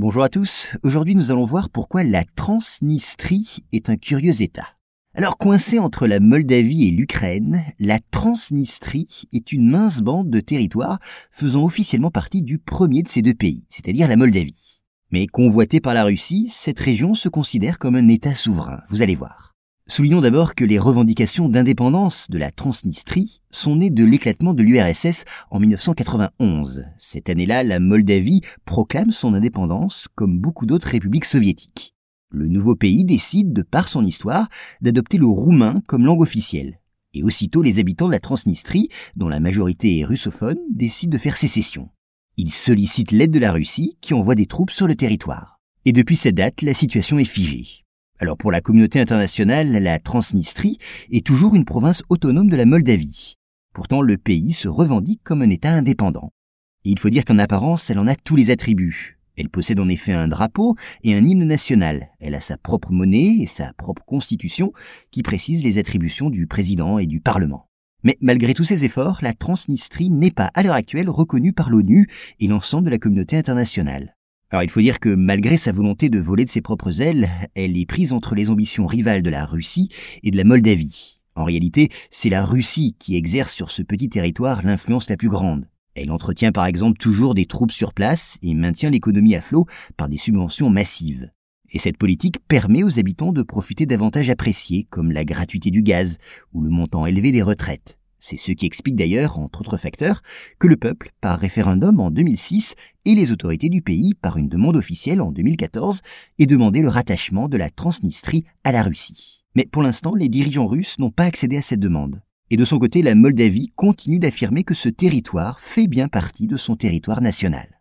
Bonjour à tous, aujourd'hui nous allons voir pourquoi la Transnistrie est un curieux État. Alors coincée entre la Moldavie et l'Ukraine, la Transnistrie est une mince bande de territoire faisant officiellement partie du premier de ces deux pays, c'est-à-dire la Moldavie. Mais convoitée par la Russie, cette région se considère comme un État souverain, vous allez voir. Soulignons d'abord que les revendications d'indépendance de la Transnistrie sont nées de l'éclatement de l'URSS en 1991. Cette année-là, la Moldavie proclame son indépendance comme beaucoup d'autres républiques soviétiques. Le nouveau pays décide, de par son histoire, d'adopter le roumain comme langue officielle. Et aussitôt, les habitants de la Transnistrie, dont la majorité est russophone, décident de faire sécession. Ils sollicitent l'aide de la Russie, qui envoie des troupes sur le territoire. Et depuis cette date, la situation est figée. Alors pour la communauté internationale, la Transnistrie est toujours une province autonome de la Moldavie. Pourtant, le pays se revendique comme un État indépendant. Il faut dire qu'en apparence, elle en a tous les attributs. Elle possède en effet un drapeau et un hymne national. Elle a sa propre monnaie et sa propre constitution qui précisent les attributions du président et du Parlement. Mais malgré tous ces efforts, la Transnistrie n'est pas à l'heure actuelle reconnue par l'ONU et l'ensemble de la communauté internationale. Alors il faut dire que malgré sa volonté de voler de ses propres ailes, elle est prise entre les ambitions rivales de la Russie et de la Moldavie. En réalité, c'est la Russie qui exerce sur ce petit territoire l'influence la plus grande. Elle entretient par exemple toujours des troupes sur place et maintient l'économie à flot par des subventions massives. Et cette politique permet aux habitants de profiter d'avantages appréciés comme la gratuité du gaz ou le montant élevé des retraites. C'est ce qui explique d'ailleurs, entre autres facteurs, que le peuple, par référendum en 2006, et les autorités du pays, par une demande officielle en 2014, aient demandé le rattachement de la Transnistrie à la Russie. Mais pour l'instant, les dirigeants russes n'ont pas accédé à cette demande. Et de son côté, la Moldavie continue d'affirmer que ce territoire fait bien partie de son territoire national.